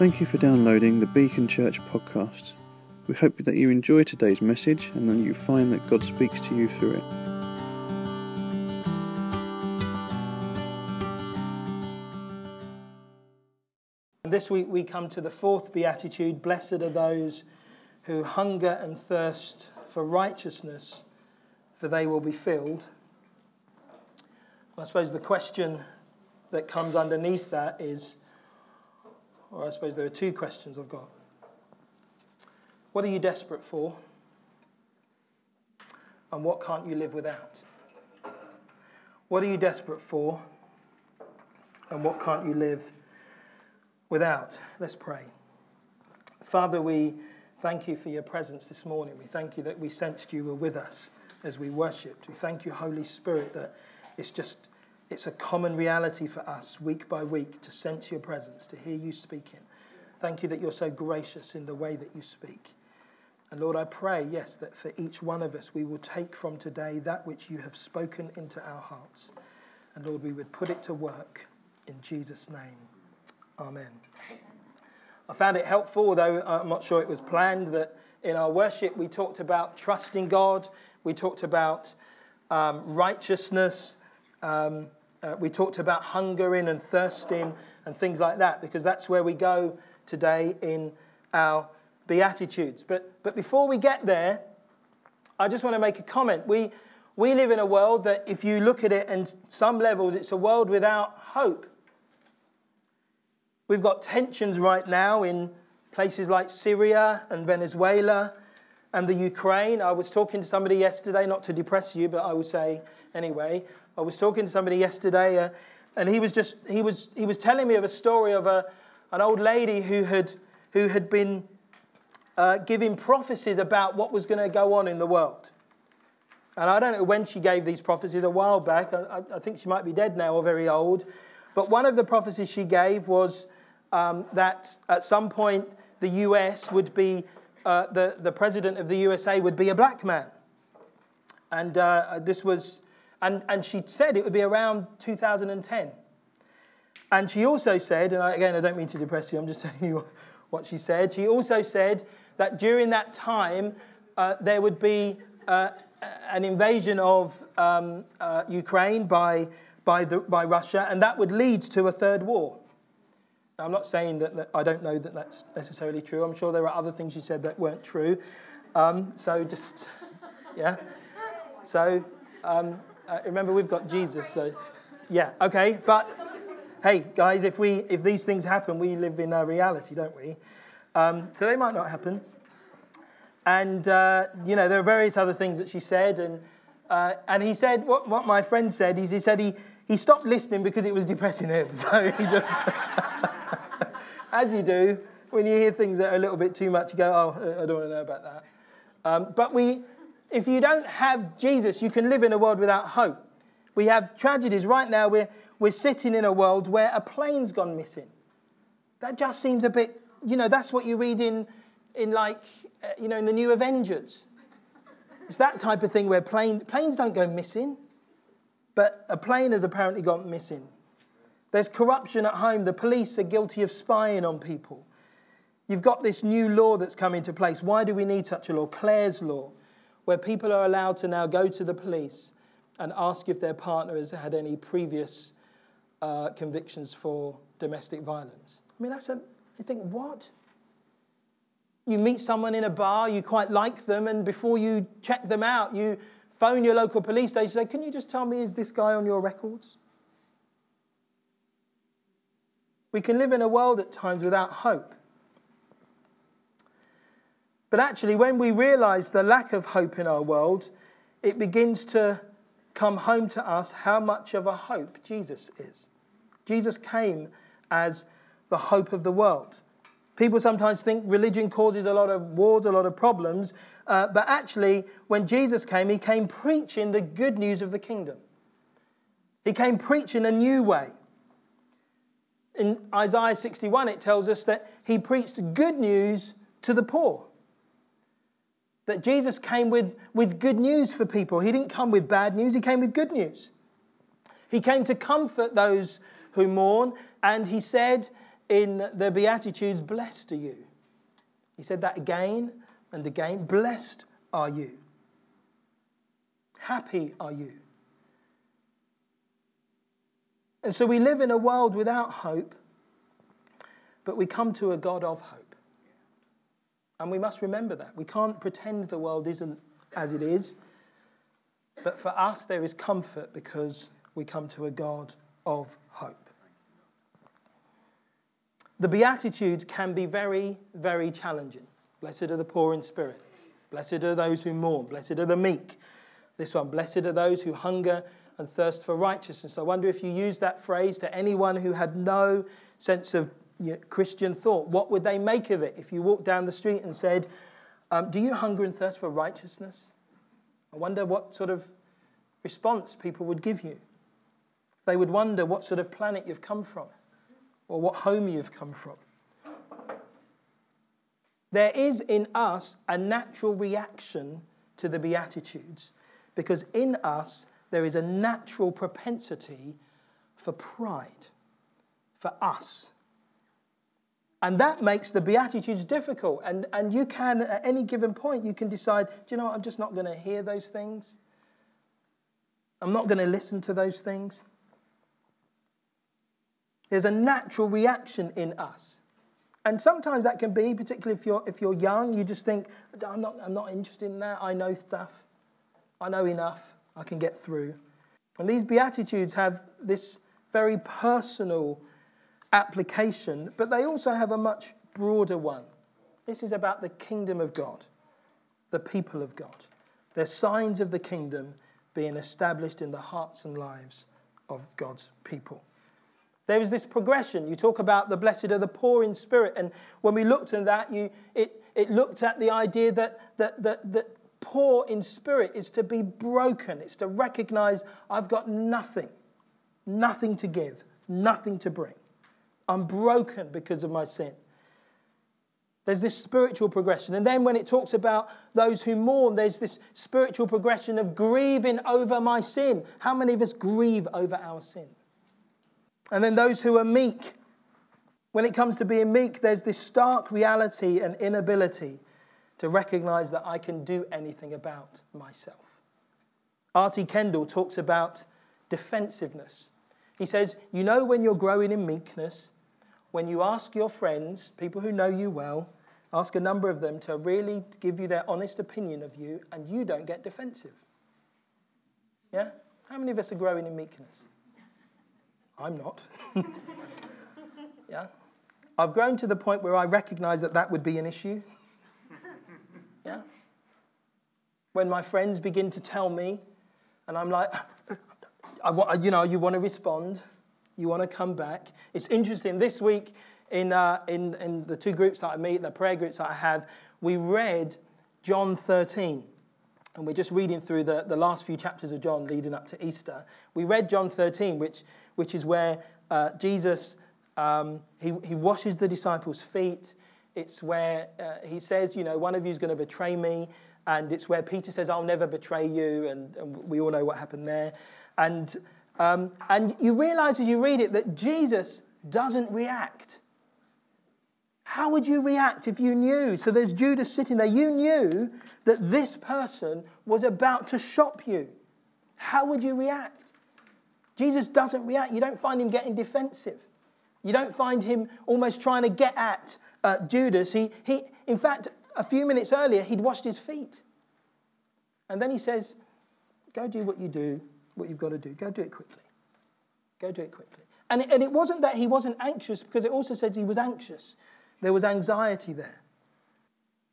Thank you for downloading the Beacon Church podcast. We hope that you enjoy today's message and that you find that God speaks to you through it. This week we come to the fourth beatitude Blessed are those who hunger and thirst for righteousness, for they will be filled. I suppose the question that comes underneath that is, or I suppose there are two questions I've got. What are you desperate for? And what can't you live without? What are you desperate for? And what can't you live without? Let's pray. Father, we thank you for your presence this morning. We thank you that we sensed you were with us as we worshipped. We thank you, Holy Spirit, that it's just it's a common reality for us week by week to sense your presence, to hear you speaking. Thank you that you're so gracious in the way that you speak. And Lord, I pray, yes, that for each one of us, we will take from today that which you have spoken into our hearts. And Lord, we would put it to work in Jesus' name. Amen. I found it helpful, although I'm not sure it was planned, that in our worship we talked about trusting God, we talked about um, righteousness. Um, uh, we talked about hungering and thirsting and things like that because that's where we go today in our Beatitudes. But, but before we get there, I just want to make a comment. We, we live in a world that, if you look at it and some levels, it's a world without hope. We've got tensions right now in places like Syria and Venezuela and the Ukraine. I was talking to somebody yesterday, not to depress you, but I will say anyway. I was talking to somebody yesterday, uh, and he was just he was he was telling me of a story of a an old lady who had who had been uh, giving prophecies about what was going to go on in the world. And I don't know when she gave these prophecies a while back. I, I think she might be dead now or very old. But one of the prophecies she gave was um, that at some point the US would be, uh, the, the president of the USA would be a black man. And uh, this was and, and she said it would be around 2010. And she also said, and again, I don't mean to depress you, I'm just telling you what she said. She also said that during that time, uh, there would be uh, an invasion of um, uh, Ukraine by, by, the, by Russia, and that would lead to a third war. Now, I'm not saying that, that, I don't know that that's necessarily true. I'm sure there are other things she said that weren't true. Um, so just, yeah. So um, uh, remember, we've got Jesus, so yeah, okay. But hey, guys, if we if these things happen, we live in a reality, don't we? Um, so they might not happen. And uh, you know, there are various other things that she said, and uh, and he said what what my friend said is he said he he stopped listening because it was depressing him. So he just, as you do when you hear things that are a little bit too much, you go, oh, I don't want to know about that. Um, but we if you don't have Jesus, you can live in a world without hope. We have tragedies. Right now, we're, we're sitting in a world where a plane's gone missing. That just seems a bit, you know, that's what you read in, in like, uh, you know, in the new Avengers. It's that type of thing where planes, planes don't go missing, but a plane has apparently gone missing. There's corruption at home. The police are guilty of spying on people. You've got this new law that's come into place. Why do we need such a law? Clare's law where people are allowed to now go to the police and ask if their partner has had any previous uh, convictions for domestic violence. I mean, that's a, you think, what? You meet someone in a bar, you quite like them, and before you check them out, you phone your local police station and say, Can you just tell me, is this guy on your records? We can live in a world at times without hope. But actually, when we realize the lack of hope in our world, it begins to come home to us how much of a hope Jesus is. Jesus came as the hope of the world. People sometimes think religion causes a lot of wars, a lot of problems, uh, but actually, when Jesus came, he came preaching the good news of the kingdom. He came preaching a new way. In Isaiah 61, it tells us that he preached good news to the poor that Jesus came with, with good news for people. He didn't come with bad news, he came with good news. He came to comfort those who mourn, and he said in the Beatitudes, Blessed are you. He said that again and again. Blessed are you. Happy are you. And so we live in a world without hope, but we come to a God of hope. And we must remember that. We can't pretend the world isn't as it is. But for us, there is comfort because we come to a God of hope. The Beatitudes can be very, very challenging. Blessed are the poor in spirit. Blessed are those who mourn. Blessed are the meek. This one, blessed are those who hunger and thirst for righteousness. I wonder if you use that phrase to anyone who had no sense of you know, Christian thought. What would they make of it if you walked down the street and said, um, Do you hunger and thirst for righteousness? I wonder what sort of response people would give you. They would wonder what sort of planet you've come from or what home you've come from. There is in us a natural reaction to the Beatitudes because in us there is a natural propensity for pride, for us. And that makes the Beatitudes difficult. And, and you can, at any given point, you can decide, do you know what, I'm just not going to hear those things. I'm not going to listen to those things. There's a natural reaction in us. And sometimes that can be, particularly if you're, if you're young, you just think, I'm not, I'm not interested in that. I know stuff. I know enough. I can get through. And these Beatitudes have this very personal application, but they also have a much broader one. This is about the kingdom of God, the people of God. They're signs of the kingdom being established in the hearts and lives of God's people. There is this progression. You talk about the blessed are the poor in spirit. And when we looked at that, you, it, it looked at the idea that, that, that, that poor in spirit is to be broken. It's to recognize I've got nothing, nothing to give, nothing to bring. I'm broken because of my sin. There's this spiritual progression. And then when it talks about those who mourn, there's this spiritual progression of grieving over my sin. How many of us grieve over our sin? And then those who are meek. When it comes to being meek, there's this stark reality and inability to recognize that I can do anything about myself. R.T. Kendall talks about defensiveness. He says, You know, when you're growing in meekness, when you ask your friends, people who know you well, ask a number of them to really give you their honest opinion of you, and you don't get defensive. Yeah? How many of us are growing in meekness? I'm not. yeah? I've grown to the point where I recognize that that would be an issue. Yeah? When my friends begin to tell me, and I'm like, I want, you know, you want to respond you want to come back. It's interesting. This week, in, uh, in, in the two groups that I meet, the prayer groups that I have, we read John 13. And we're just reading through the, the last few chapters of John leading up to Easter. We read John 13, which, which is where uh, Jesus, um, he, he washes the disciples' feet. It's where uh, he says, you know, one of you is going to betray me. And it's where Peter says, I'll never betray you. And, and we all know what happened there. And um, and you realize as you read it that Jesus doesn't react. How would you react if you knew? So there's Judas sitting there. You knew that this person was about to shop you. How would you react? Jesus doesn't react. You don't find him getting defensive. You don't find him almost trying to get at uh, Judas. He, he, in fact, a few minutes earlier, he'd washed his feet. And then he says, Go do what you do what you've got to do. Go do it quickly. Go do it quickly. And it, and it wasn't that he wasn't anxious, because it also says he was anxious. There was anxiety there.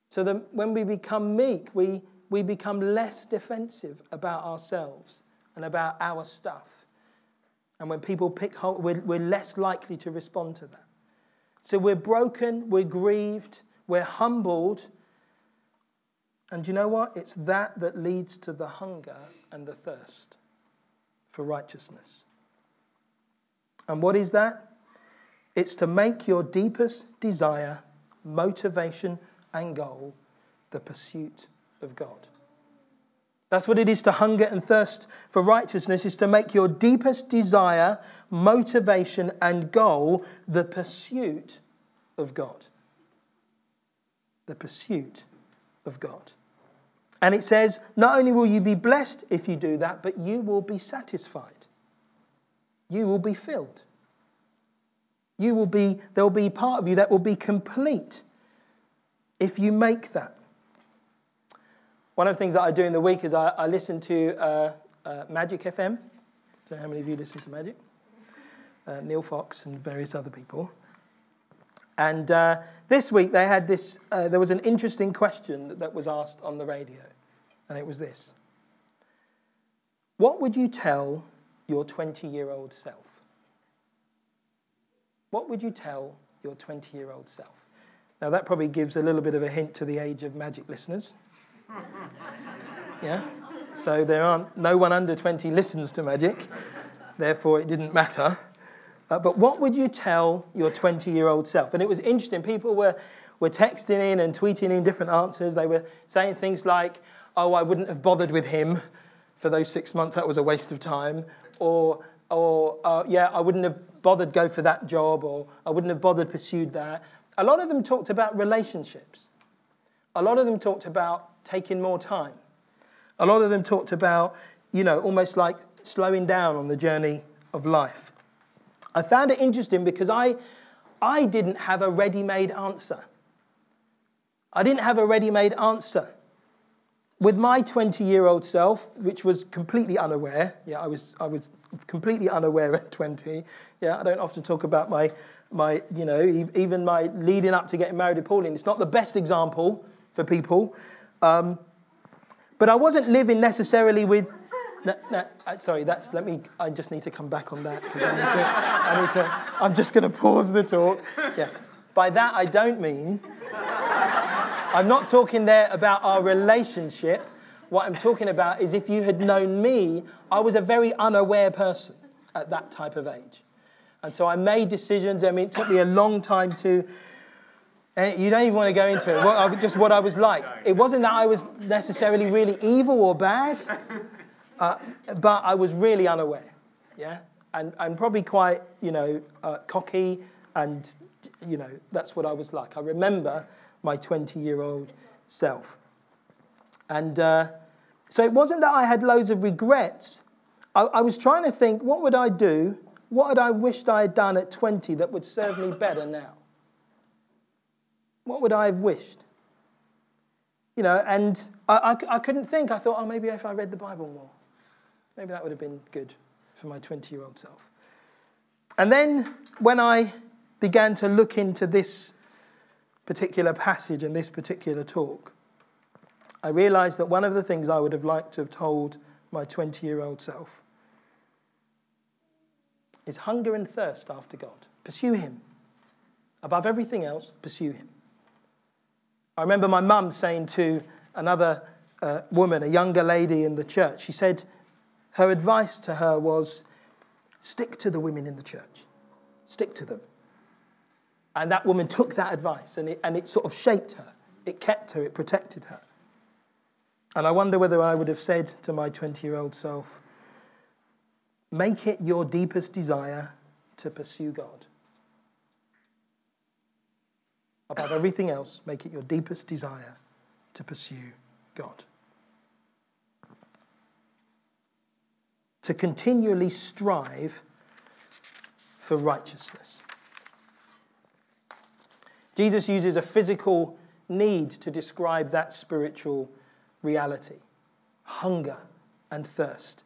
So that when we become meek, we, we become less defensive about ourselves and about our stuff. And when people pick hold, we're, we're less likely to respond to that. So we're broken, we're grieved, we're humbled. And you know what? It's that that leads to the hunger and the thirst for righteousness. And what is that? It's to make your deepest desire, motivation, and goal the pursuit of God. That's what it is to hunger and thirst for righteousness, is to make your deepest desire, motivation, and goal the pursuit of God. The pursuit of God. And it says, not only will you be blessed if you do that, but you will be satisfied. You will be filled. You will be, there will be part of you that will be complete if you make that. One of the things that I do in the week is I, I listen to uh, uh, Magic FM. I don't know how many of you listen to Magic. Uh, Neil Fox and various other people. And uh, this week they had this, uh, there was an interesting question that was asked on the radio. And it was this What would you tell your 20 year old self? What would you tell your 20 year old self? Now, that probably gives a little bit of a hint to the age of magic listeners. yeah? So there aren't, no one under 20 listens to magic, therefore it didn't matter. Uh, but what would you tell your 20 year old self? And it was interesting. People were, were texting in and tweeting in different answers. They were saying things like, oh, I wouldn't have bothered with him for those six months, that was a waste of time. Or, or uh, yeah, I wouldn't have bothered go for that job, or I wouldn't have bothered pursued that. A lot of them talked about relationships. A lot of them talked about taking more time. A lot of them talked about, you know, almost like slowing down on the journey of life. I found it interesting because I, I didn't have a ready made answer. I didn't have a ready made answer. With my 20 year old self, which was completely unaware, yeah, I was, I was completely unaware at 20. Yeah, I don't often talk about my, my, you know, even my leading up to getting married to Pauline. It's not the best example for people. Um, but I wasn't living necessarily with. No, no, sorry, that's, let me, I just need to come back on that because I need to, I need to, I'm just going to pause the talk. Yeah. By that, I don't mean I'm not talking there about our relationship. What I'm talking about is if you had known me, I was a very unaware person at that type of age. And so I made decisions. I mean, it took me a long time to. And you don't even want to go into it. What, just what I was like. It wasn't that I was necessarily really evil or bad, uh, but I was really unaware. Yeah, and and probably quite you know uh, cocky, and you know that's what I was like. I remember my 20 year old self. And uh, so it wasn't that I had loads of regrets. I, I was trying to think, what would I do? What had I wished I had done at 20 that would serve me better now? What would I have wished? You know, and I, I, I couldn't think. I thought, oh, maybe if I read the Bible more, maybe that would have been good for my 20 year old self. And then when I began to look into this particular passage and this particular talk, I realized that one of the things I would have liked to have told my 20 year old self is hunger and thirst after God. Pursue Him. Above everything else, pursue Him. I remember my mum saying to another uh, woman, a younger lady in the church, she said her advice to her was stick to the women in the church, stick to them. And that woman took that advice and it, and it sort of shaped her. It kept her, it protected her. And I wonder whether I would have said to my 20 year old self, make it your deepest desire to pursue God. Above everything else, make it your deepest desire to pursue God. To continually strive for righteousness. Jesus uses a physical need to describe that spiritual reality hunger and thirst.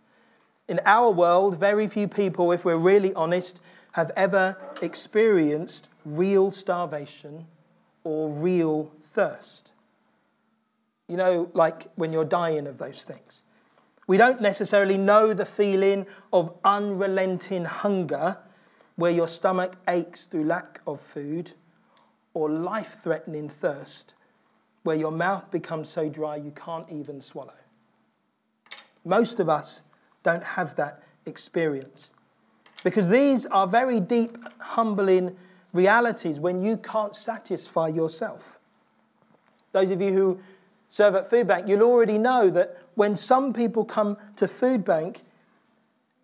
In our world, very few people, if we're really honest, have ever experienced real starvation or real thirst. You know, like when you're dying of those things. We don't necessarily know the feeling of unrelenting hunger where your stomach aches through lack of food or life threatening thirst where your mouth becomes so dry you can't even swallow. Most of us don't have that experience because these are very deep, humbling realities when you can't satisfy yourself. Those of you who serve at food bank, you'll already know that when some people come to food bank,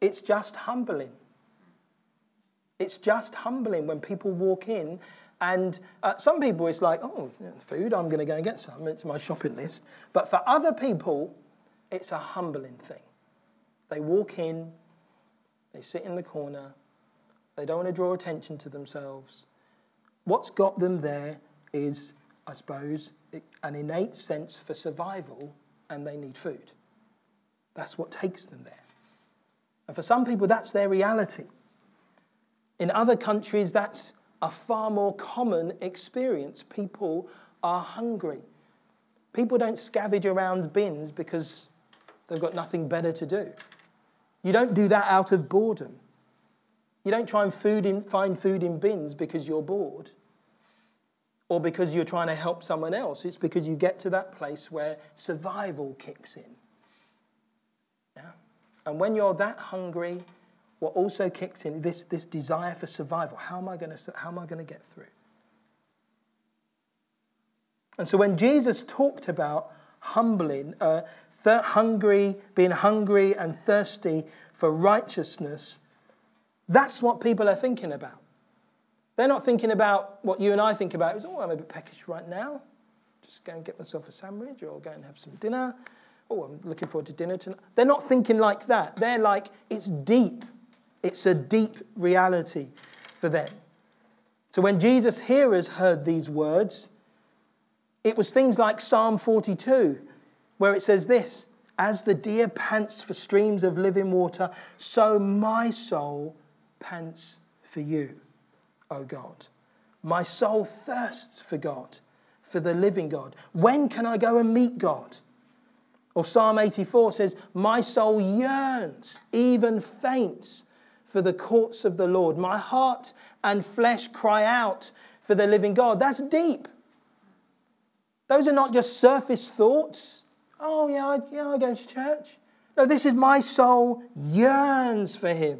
it's just humbling. It's just humbling when people walk in and uh, some people, it's like, oh, food, I'm going to go and get some. It's my shopping list. But for other people, it's a humbling thing. They walk in, they sit in the corner, they don't want to draw attention to themselves. What's got them there is, I suppose, an innate sense for survival, and they need food. That's what takes them there. And for some people, that's their reality. In other countries, that's a far more common experience. People are hungry. People don't scavenge around bins because they've got nothing better to do. You don't do that out of boredom. You don't try and food in, find food in bins because you're bored or because you're trying to help someone else. It's because you get to that place where survival kicks in. Yeah? And when you're that hungry, what also kicks in this, this desire for survival. How am I going to how am I going to get through? And so when Jesus talked about humbling, uh, hungry, being hungry and thirsty for righteousness, that's what people are thinking about. They're not thinking about what you and I think about. Is oh, I'm a bit peckish right now. Just go and get myself a sandwich or go and have some dinner. Oh, I'm looking forward to dinner tonight. They're not thinking like that. They're like, it's deep. It's a deep reality for them. So when Jesus' hearers heard these words, it was things like Psalm 42, where it says this As the deer pants for streams of living water, so my soul pants for you, O God. My soul thirsts for God, for the living God. When can I go and meet God? Or Psalm 84 says, My soul yearns, even faints for the courts of the Lord. My heart and flesh cry out for the living God. That's deep. Those are not just surface thoughts. Oh, yeah, I, yeah, I go to church. No, this is my soul yearns for him.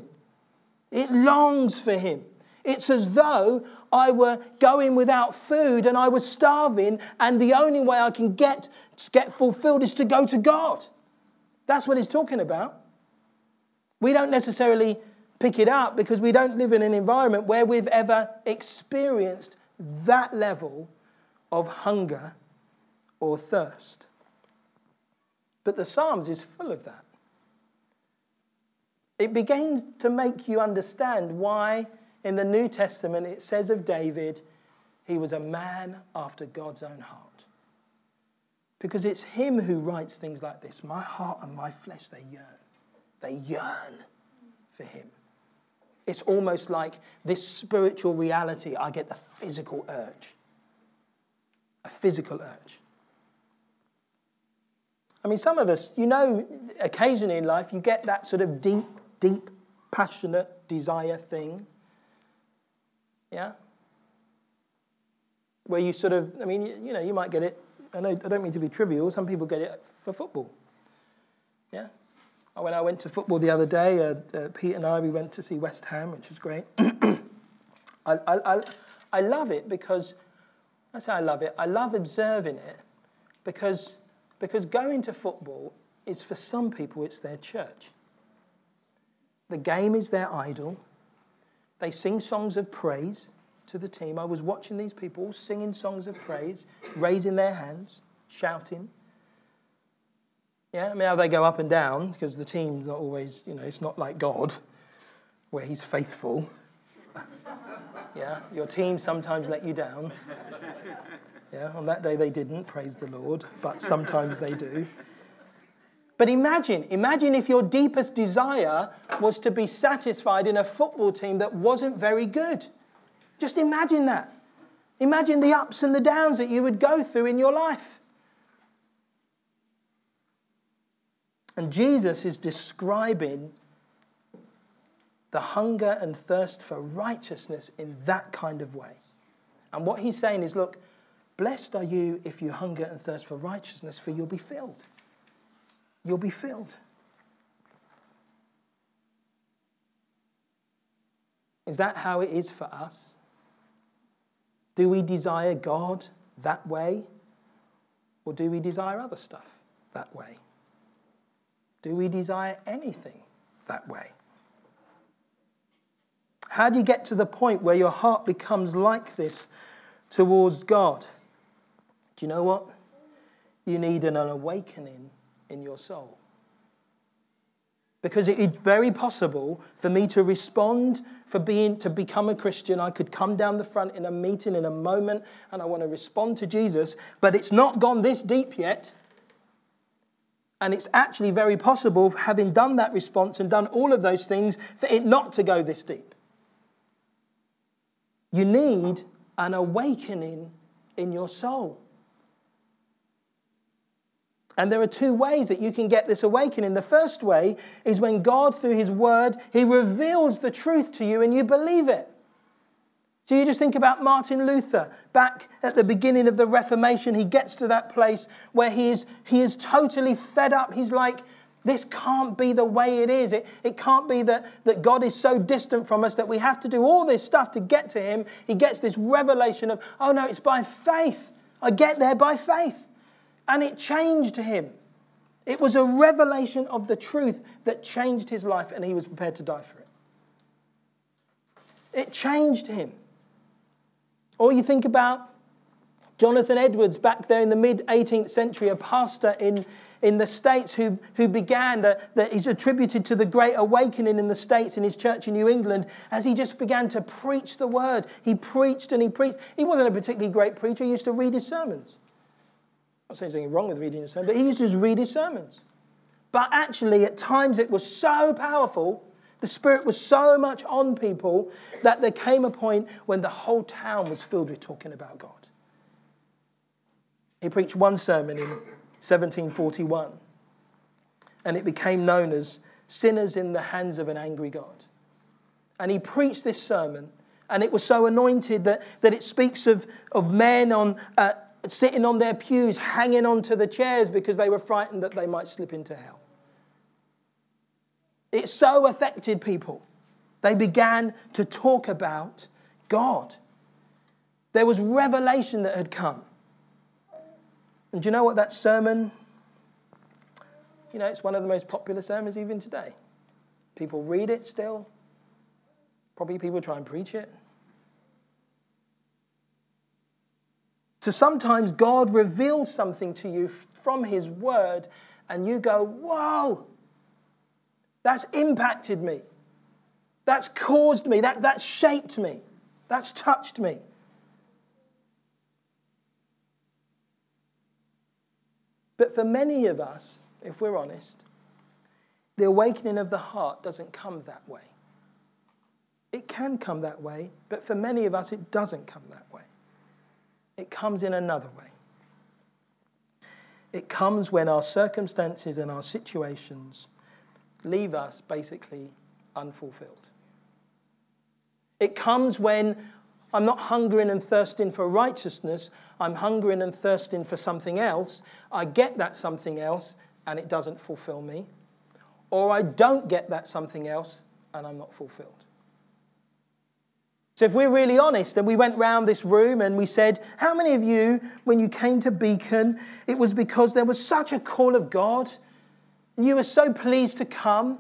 It longs for him. It's as though I were going without food and I was starving, and the only way I can get, get fulfilled is to go to God. That's what he's talking about. We don't necessarily pick it up because we don't live in an environment where we've ever experienced that level of hunger or thirst. But the Psalms is full of that. It begins to make you understand why in the New Testament it says of David, he was a man after God's own heart. Because it's him who writes things like this My heart and my flesh, they yearn. They yearn for him. It's almost like this spiritual reality, I get the physical urge. A physical urge. I mean, some of us, you know, occasionally in life, you get that sort of deep, deep, passionate desire thing. Yeah? Where you sort of, I mean, you know, you might get it. I, know, I don't mean to be trivial. Some people get it for football. Yeah? When I went to football the other day, uh, uh, Pete and I, we went to see West Ham, which was great. I, I, I, I love it because, I say I love it, I love observing it because, because going to football is for some people, it's their church. The game is their idol. They sing songs of praise to the team. I was watching these people singing songs of praise, raising their hands, shouting. Yeah, I mean, how they go up and down because the team's not always, you know, it's not like God where He's faithful. yeah, your team sometimes let you down. Yeah, on that day they didn't, praise the Lord, but sometimes they do. But imagine, imagine if your deepest desire was to be satisfied in a football team that wasn't very good. Just imagine that. Imagine the ups and the downs that you would go through in your life. And Jesus is describing the hunger and thirst for righteousness in that kind of way. And what he's saying is look, blessed are you if you hunger and thirst for righteousness, for you'll be filled. You'll be filled. Is that how it is for us? Do we desire God that way? Or do we desire other stuff that way? Do we desire anything that way? How do you get to the point where your heart becomes like this towards God? Do you know what? You need an awakening in your soul. Because it is very possible for me to respond, for being to become a Christian. I could come down the front in a meeting in a moment and I want to respond to Jesus, but it's not gone this deep yet. And it's actually very possible, having done that response and done all of those things, for it not to go this deep. You need an awakening in your soul. And there are two ways that you can get this awakening. The first way is when God, through His Word, He reveals the truth to you and you believe it. So you just think about Martin Luther back at the beginning of the Reformation. He gets to that place where he is, he is totally fed up. He's like, this can't be the way it is. It, it can't be that, that God is so distant from us that we have to do all this stuff to get to Him. He gets this revelation of, oh no, it's by faith. I get there by faith. And it changed him. It was a revelation of the truth that changed his life, and he was prepared to die for it. It changed him. Or you think about Jonathan Edwards back there in the mid 18th century, a pastor in, in the States who, who began, that, that is attributed to the Great Awakening in the States in his church in New England, as he just began to preach the word. He preached and he preached. He wasn't a particularly great preacher, he used to read his sermons. I'm not saying anything wrong with reading a sermon, but he used to read his sermons. But actually, at times it was so powerful, the Spirit was so much on people that there came a point when the whole town was filled with talking about God. He preached one sermon in 1741, and it became known as Sinners in the Hands of an Angry God. And he preached this sermon, and it was so anointed that, that it speaks of, of men on. Uh, sitting on their pews, hanging onto the chairs because they were frightened that they might slip into hell. It so affected people. They began to talk about God. There was revelation that had come. And do you know what that sermon? You know, it's one of the most popular sermons even today. People read it still. Probably people try and preach it. So sometimes God reveals something to you from His Word, and you go, Whoa, that's impacted me. That's caused me. That, that's shaped me. That's touched me. But for many of us, if we're honest, the awakening of the heart doesn't come that way. It can come that way, but for many of us, it doesn't come that way. It comes in another way. It comes when our circumstances and our situations leave us basically unfulfilled. It comes when I'm not hungering and thirsting for righteousness, I'm hungering and thirsting for something else. I get that something else and it doesn't fulfill me. Or I don't get that something else and I'm not fulfilled. So, if we're really honest, and we went round this room and we said, How many of you, when you came to Beacon, it was because there was such a call of God, and you were so pleased to come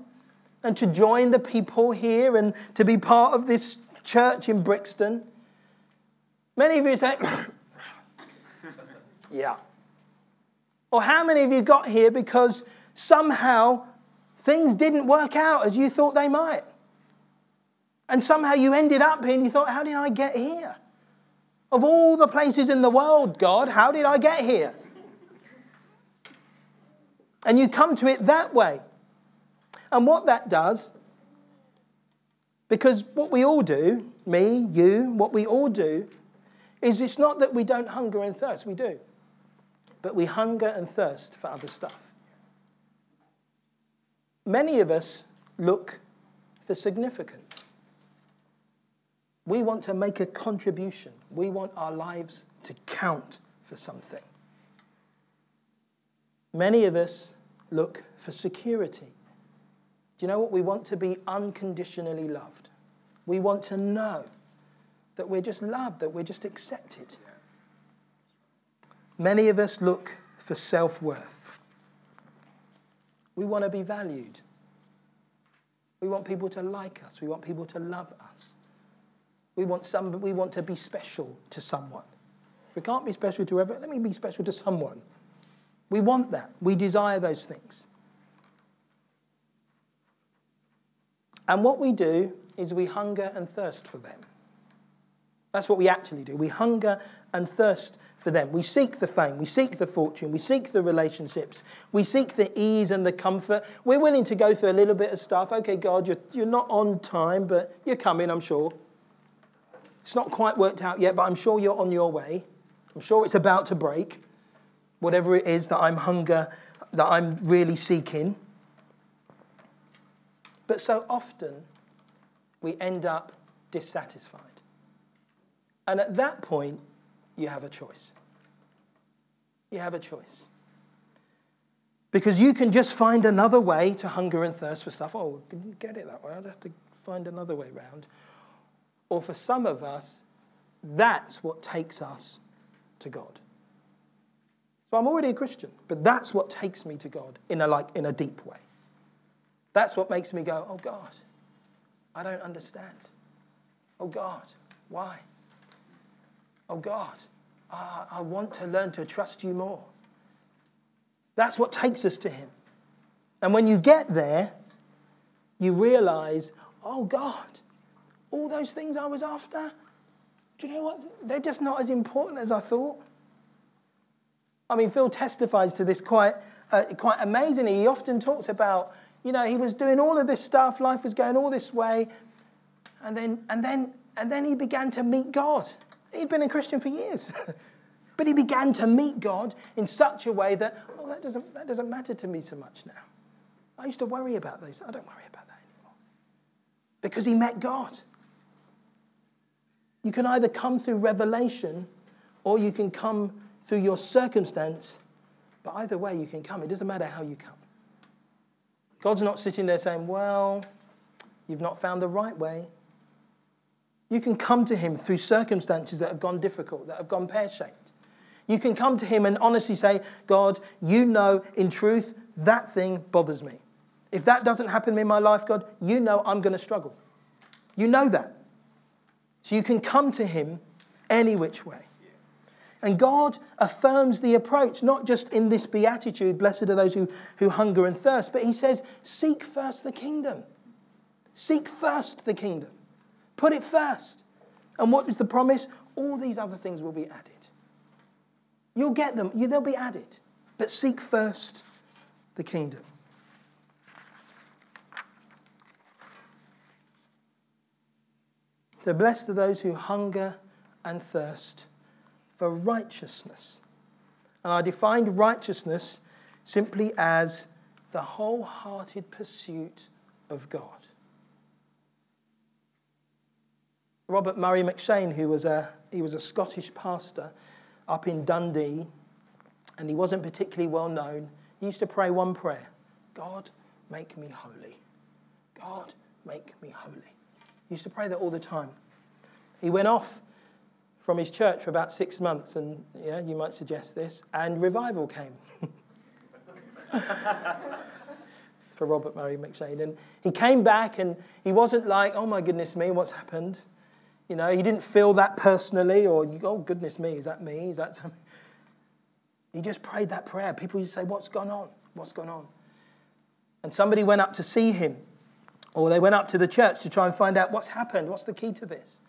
and to join the people here and to be part of this church in Brixton? Many of you say, Yeah. Or how many of you got here because somehow things didn't work out as you thought they might? And somehow you ended up here and you thought, how did I get here? Of all the places in the world, God, how did I get here? And you come to it that way. And what that does, because what we all do, me, you, what we all do, is it's not that we don't hunger and thirst, we do. But we hunger and thirst for other stuff. Many of us look for significance. We want to make a contribution. We want our lives to count for something. Many of us look for security. Do you know what? We want to be unconditionally loved. We want to know that we're just loved, that we're just accepted. Many of us look for self worth. We want to be valued. We want people to like us. We want people to love us. We want, some, we want to be special to someone. If we can't be special to everyone, let me be special to someone. We want that. We desire those things. And what we do is we hunger and thirst for them. That's what we actually do. We hunger and thirst for them. We seek the fame, we seek the fortune, we seek the relationships, we seek the ease and the comfort. We're willing to go through a little bit of stuff. Okay, God, you're, you're not on time, but you're coming, I'm sure. It's not quite worked out yet, but I'm sure you're on your way. I'm sure it's about to break. Whatever it is that I'm hunger, that I'm really seeking. But so often, we end up dissatisfied. And at that point, you have a choice. You have a choice. Because you can just find another way to hunger and thirst for stuff. Oh, didn't get it that way. I'd have to find another way round. Or for some of us, that's what takes us to God. So I'm already a Christian, but that's what takes me to God in a like in a deep way. That's what makes me go, "Oh God, I don't understand. Oh God, why? Oh God, I I want to learn to trust you more. That's what takes us to Him. And when you get there, you realize, oh God, all those things I was after, do you know what? They're just not as important as I thought. I mean, Phil testifies to this quite, uh, quite amazingly. He often talks about, you know, he was doing all of this stuff, life was going all this way, and then, and then, and then he began to meet God. He'd been a Christian for years. but he began to meet God in such a way that, oh, that doesn't, that doesn't matter to me so much now. I used to worry about those. I don't worry about that anymore. Because he met God. You can either come through revelation or you can come through your circumstance, but either way you can come. It doesn't matter how you come. God's not sitting there saying, well, you've not found the right way. You can come to Him through circumstances that have gone difficult, that have gone pear shaped. You can come to Him and honestly say, God, you know in truth that thing bothers me. If that doesn't happen in my life, God, you know I'm going to struggle. You know that. So you can come to Him any which way. And God affirms the approach, not just in this beatitude, blessed are those who, who hunger and thirst, but He says, seek first the kingdom. Seek first the kingdom. Put it first. And what is the promise? All these other things will be added. You'll get them, they'll be added. But seek first the kingdom. So blessed are those who hunger and thirst for righteousness. And I defined righteousness simply as the wholehearted pursuit of God. Robert Murray M'Cheyne, who was a, he was a Scottish pastor up in Dundee, and he wasn't particularly well known, he used to pray one prayer God, make me holy. God, make me holy. He used to pray that all the time. He went off from his church for about six months, and yeah, you might suggest this, and revival came. for Robert Murray M'Cheyne. And he came back and he wasn't like, oh my goodness me, what's happened? You know, he didn't feel that personally, or, oh, goodness me, is that me? Is that something? He just prayed that prayer. People used to say, What's gone on? What's gone on? And somebody went up to see him, or they went up to the church to try and find out what's happened, what's the key to this.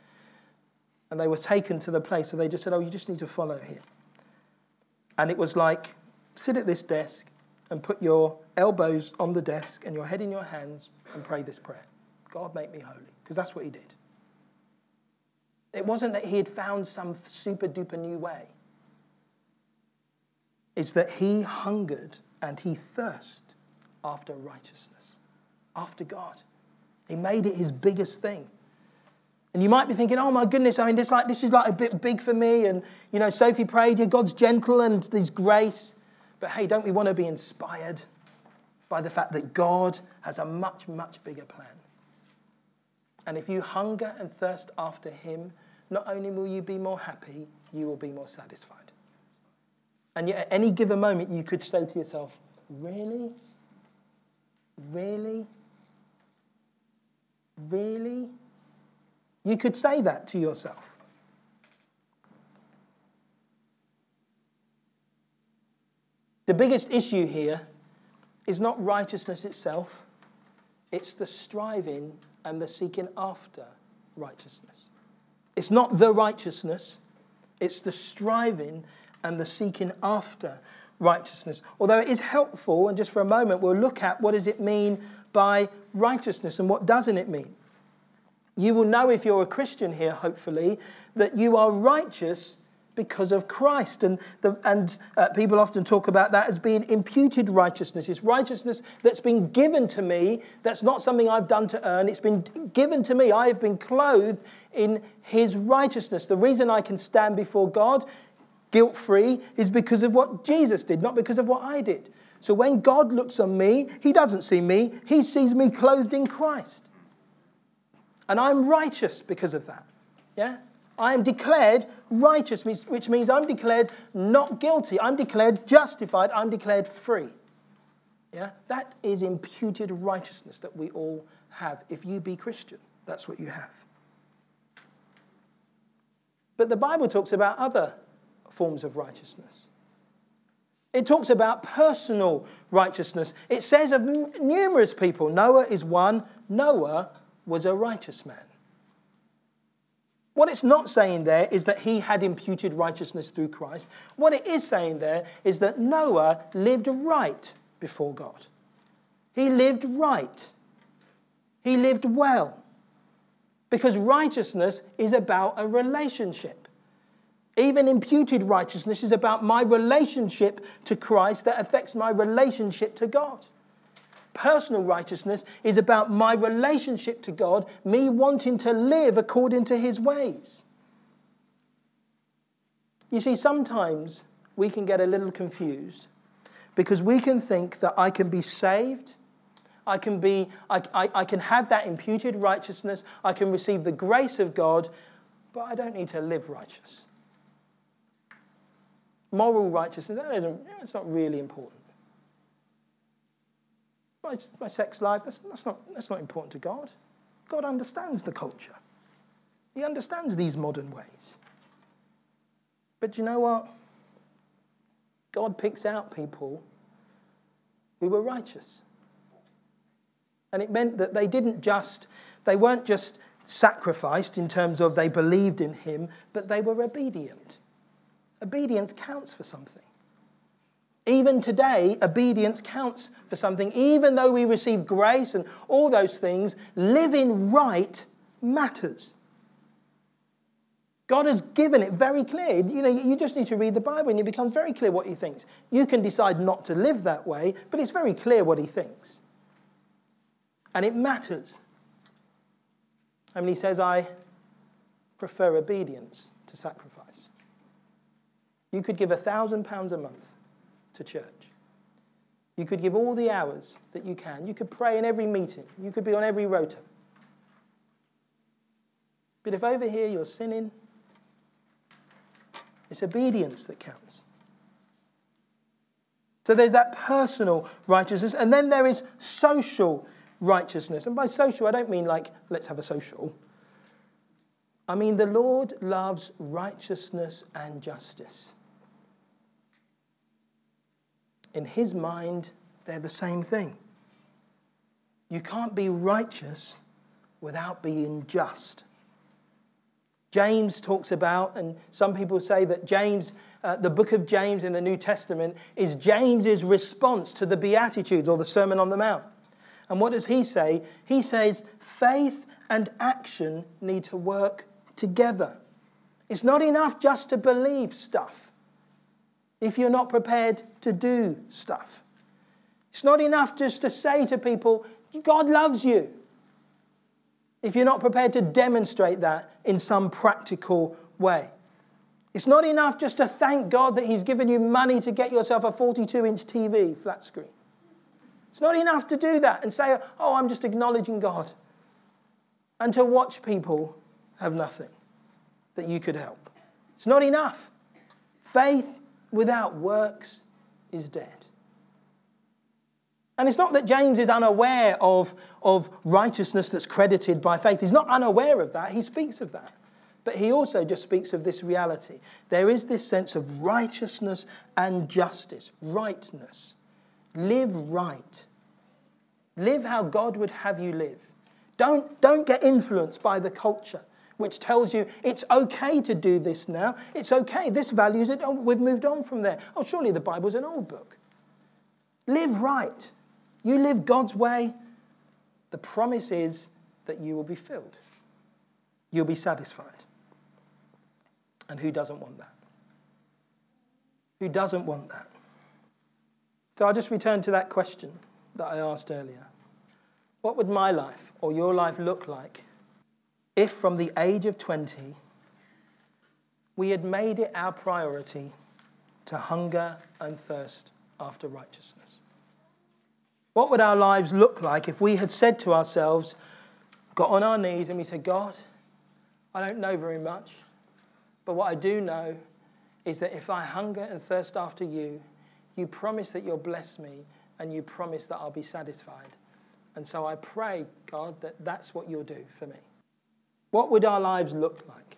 And they were taken to the place where they just said, Oh, you just need to follow here. And it was like, sit at this desk and put your elbows on the desk and your head in your hands and pray this prayer God, make me holy. Because that's what he did. It wasn't that he had found some super duper new way. It's that he hungered and he thirsted after righteousness, after God. He made it his biggest thing. And you might be thinking, oh my goodness, I mean, this, like, this is like a bit big for me. And, you know, Sophie prayed, yeah, God's gentle and there's grace. But hey, don't we want to be inspired by the fact that God has a much, much bigger plan? And if you hunger and thirst after Him, not only will you be more happy, you will be more satisfied. And yet, at any given moment, you could say to yourself, Really? Really? Really? You could say that to yourself. The biggest issue here is not righteousness itself, it's the striving and the seeking after righteousness. It's not the righteousness, it's the striving and the seeking after righteousness. Although it is helpful, and just for a moment, we'll look at what does it mean by righteousness and what doesn't it mean. You will know if you're a Christian here, hopefully, that you are righteous because of Christ. And, the, and uh, people often talk about that as being imputed righteousness. It's righteousness that's been given to me, that's not something I've done to earn. It's been given to me. I have been clothed in His righteousness. The reason I can stand before God guilt free is because of what Jesus did, not because of what I did. So when God looks on me, He doesn't see me, He sees me clothed in Christ. And I'm righteous because of that. Yeah? I am declared righteous, which means I'm declared not guilty. I'm declared justified. I'm declared free. Yeah? That is imputed righteousness that we all have. If you be Christian, that's what you have. But the Bible talks about other forms of righteousness. It talks about personal righteousness. It says of numerous people, Noah is one, Noah was a righteous man. What it's not saying there is that he had imputed righteousness through Christ. What it is saying there is that Noah lived right before God. He lived right. He lived well. Because righteousness is about a relationship. Even imputed righteousness is about my relationship to Christ that affects my relationship to God. Personal righteousness is about my relationship to God, me wanting to live according to his ways. You see, sometimes we can get a little confused because we can think that I can be saved. I can, be, I, I, I can have that imputed righteousness. I can receive the grace of God, but I don't need to live righteous. Moral righteousness, that isn't, it's not really important. My, my sex life, that's, that's, not, that's not important to God. God understands the culture, He understands these modern ways. But you know what? God picks out people who were righteous. And it meant that they didn't just, they weren't just sacrificed in terms of they believed in him, but they were obedient. Obedience counts for something. Even today, obedience counts for something. Even though we receive grace and all those things, living right matters. God has given it very clear. You know, you just need to read the Bible and it becomes very clear what he thinks. You can decide not to live that way, but it's very clear what he thinks. And it matters. I mean, he says, I prefer obedience to sacrifice. You could give a thousand pounds a month to church. You could give all the hours that you can. You could pray in every meeting. You could be on every rota. But if over here you're sinning, it's obedience that counts. So there's that personal righteousness, and then there is social righteousness. And by social, I don't mean like, let's have a social. I mean, the Lord loves righteousness and justice. In his mind, they're the same thing. You can't be righteous without being just. James talks about, and some people say that James, uh, the book of James in the New Testament, is James's response to the Beatitudes or the Sermon on the Mount. And what does he say? He says faith and action need to work together. It's not enough just to believe stuff if you're not prepared to do stuff. It's not enough just to say to people, God loves you, if you're not prepared to demonstrate that in some practical way. It's not enough just to thank God that He's given you money to get yourself a 42 inch TV flat screen. It's not enough to do that and say, oh, I'm just acknowledging God. And to watch people have nothing that you could help. It's not enough. Faith without works is dead. And it's not that James is unaware of, of righteousness that's credited by faith. He's not unaware of that. He speaks of that. But he also just speaks of this reality. There is this sense of righteousness and justice, rightness. Live right. Live how God would have you live. Don't, don't get influenced by the culture, which tells you it's okay to do this now. It's okay. This values it. Oh, we've moved on from there. Oh, surely the Bible's an old book. Live right. You live God's way. The promise is that you will be filled, you'll be satisfied. And who doesn't want that? Who doesn't want that? So I'll just return to that question that I asked earlier. What would my life or your life look like if, from the age of 20, we had made it our priority to hunger and thirst after righteousness? What would our lives look like if we had said to ourselves, got on our knees and we said, God, I don't know very much, but what I do know is that if I hunger and thirst after you, you promise that you'll bless me and you promise that I'll be satisfied. And so I pray, God, that that's what you'll do for me. What would our lives look like?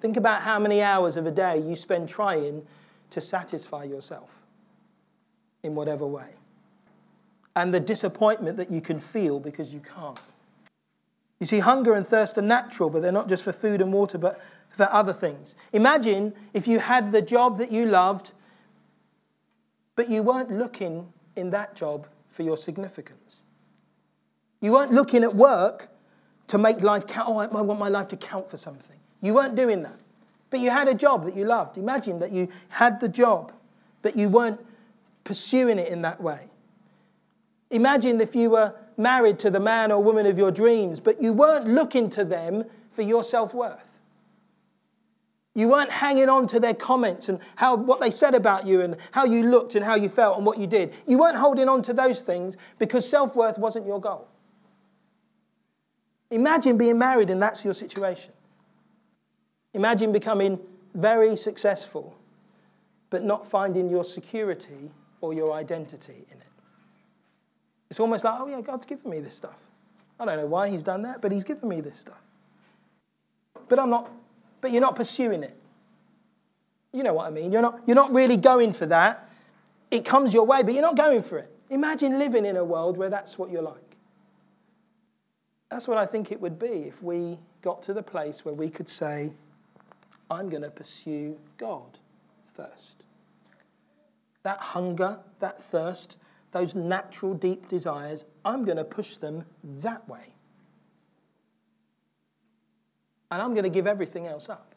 Think about how many hours of a day you spend trying to satisfy yourself in whatever way. And the disappointment that you can feel because you can't. You see, hunger and thirst are natural, but they're not just for food and water, but for other things. Imagine if you had the job that you loved, but you weren't looking in that job for your significance. You weren't looking at work to make life count. Oh, I want my life to count for something. You weren't doing that. But you had a job that you loved. Imagine that you had the job, but you weren't pursuing it in that way. Imagine if you were married to the man or woman of your dreams, but you weren't looking to them for your self worth. You weren't hanging on to their comments and how, what they said about you and how you looked and how you felt and what you did. You weren't holding on to those things because self worth wasn't your goal. Imagine being married and that's your situation. Imagine becoming very successful but not finding your security or your identity in it. It's almost like, oh, yeah, God's given me this stuff. I don't know why He's done that, but He's given me this stuff. But I'm not but you're not pursuing it. You know what I mean? You're not, you're not really going for that. It comes your way, but you're not going for it. Imagine living in a world where that's what you're like. That's what I think it would be if we got to the place where we could say, I'm going to pursue God first. That hunger, that thirst, those natural deep desires, I'm going to push them that way and I'm going to give everything else up.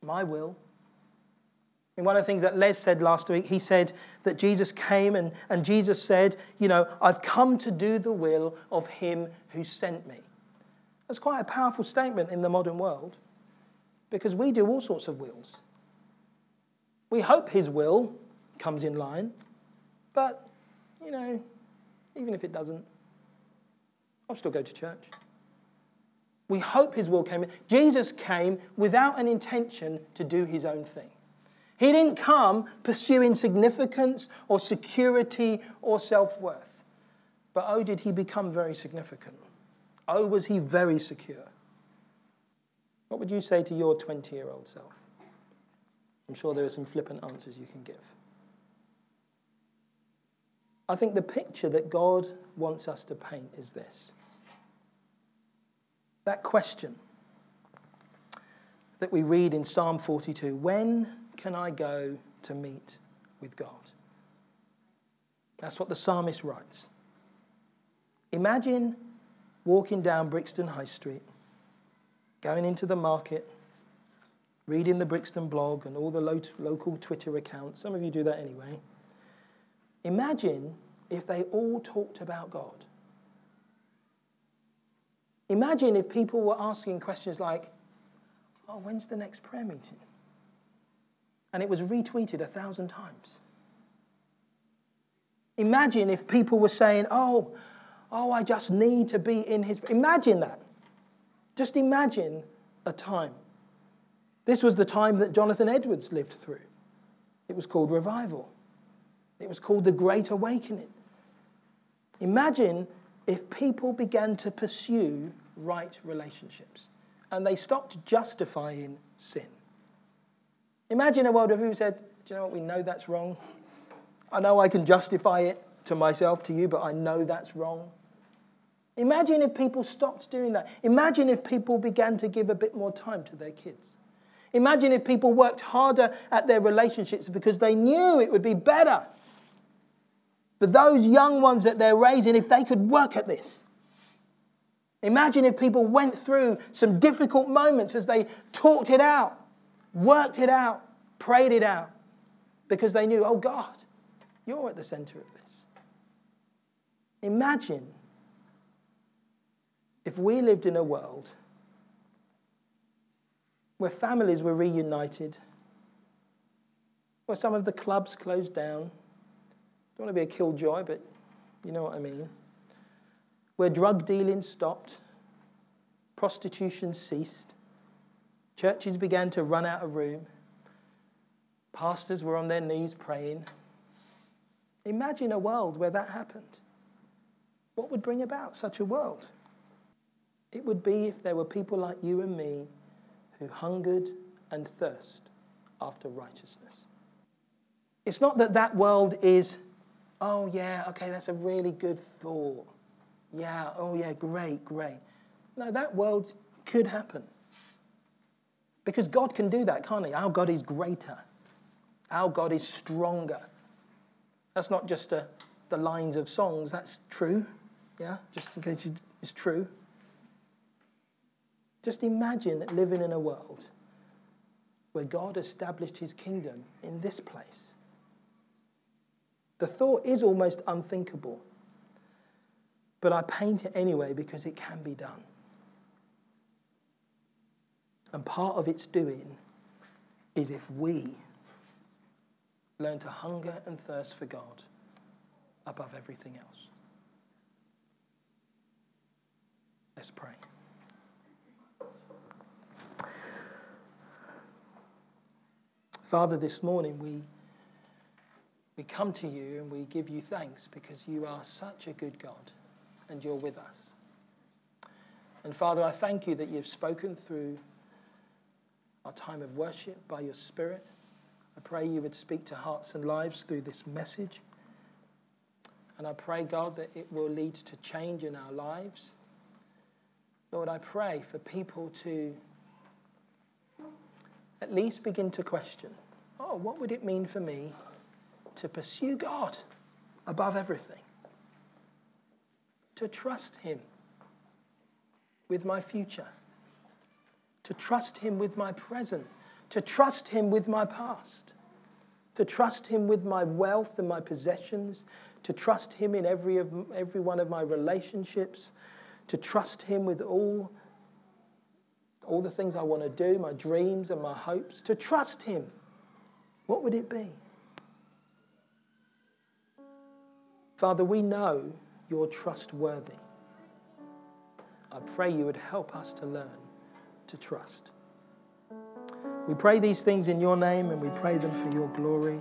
My will. And one of the things that Les said last week, he said that Jesus came and, and Jesus said, You know, I've come to do the will of him who sent me. That's quite a powerful statement in the modern world because we do all sorts of wills. We hope his will comes in line, but, you know, even if it doesn't, I'll still go to church. We hope his will came. Jesus came without an intention to do his own thing. He didn't come pursuing significance or security or self worth. But oh, did he become very significant? Oh, was he very secure? What would you say to your 20 year old self? I'm sure there are some flippant answers you can give. I think the picture that God wants us to paint is this that question that we read in Psalm 42 when can I go to meet with God? That's what the psalmist writes. Imagine walking down Brixton High Street, going into the market, reading the Brixton blog and all the lo- local Twitter accounts. Some of you do that anyway. Imagine if they all talked about God. Imagine if people were asking questions like, oh, when's the next prayer meeting? And it was retweeted a thousand times. Imagine if people were saying, oh, oh, I just need to be in his. Imagine that. Just imagine a time. This was the time that Jonathan Edwards lived through. It was called revival. It was called the Great Awakening. Imagine if people began to pursue right relationships and they stopped justifying sin. Imagine a world where people said, Do you know what? We know that's wrong. I know I can justify it to myself, to you, but I know that's wrong. Imagine if people stopped doing that. Imagine if people began to give a bit more time to their kids. Imagine if people worked harder at their relationships because they knew it would be better for those young ones that they're raising if they could work at this. Imagine if people went through some difficult moments as they talked it out, worked it out, prayed it out, because they knew, oh God, you're at the center of this. Imagine if we lived in a world where families were reunited, where some of the clubs closed down. Don't want to be a killjoy, but you know what I mean. Where drug dealing stopped, prostitution ceased, churches began to run out of room, pastors were on their knees praying. Imagine a world where that happened. What would bring about such a world? It would be if there were people like you and me who hungered and thirst after righteousness. It's not that that world is, oh, yeah, okay, that's a really good thought. Yeah, oh, yeah, great, great. No, that world could happen. Because God can do that, can't He? Our God is greater, our God is stronger. That's not just a, the lines of songs, that's true. Yeah, just in case it's true. Just imagine living in a world where God established his kingdom in this place. The thought is almost unthinkable, but I paint it anyway because it can be done. And part of its doing is if we learn to hunger and thirst for God above everything else. Let's pray. Father, this morning we, we come to you and we give you thanks because you are such a good God and you're with us. And Father, I thank you that you've spoken through our time of worship by your Spirit. I pray you would speak to hearts and lives through this message. And I pray, God, that it will lead to change in our lives. Lord, I pray for people to at least begin to question oh, what would it mean for me to pursue God above everything? To trust Him with my future, to trust Him with my present, to trust Him with my past, to trust Him with my wealth and my possessions, to trust Him in every, of, every one of my relationships, to trust Him with all, all the things I want to do, my dreams and my hopes, to trust Him what would it be? Father, we know you're trustworthy. I pray you would help us to learn to trust. We pray these things in your name and we pray them for your glory.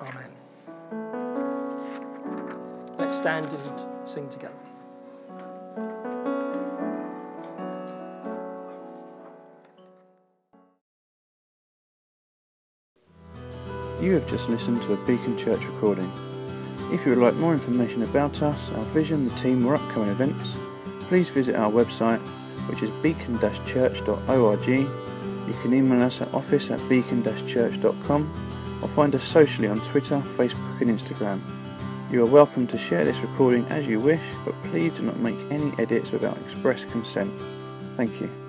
Amen. Let's stand and sing together. You have just listened to a Beacon Church recording. If you would like more information about us, our vision, the team, or upcoming events, please visit our website, which is beacon-church.org. You can email us at office at beacon-church.com or find us socially on Twitter, Facebook, and Instagram. You are welcome to share this recording as you wish, but please do not make any edits without express consent. Thank you.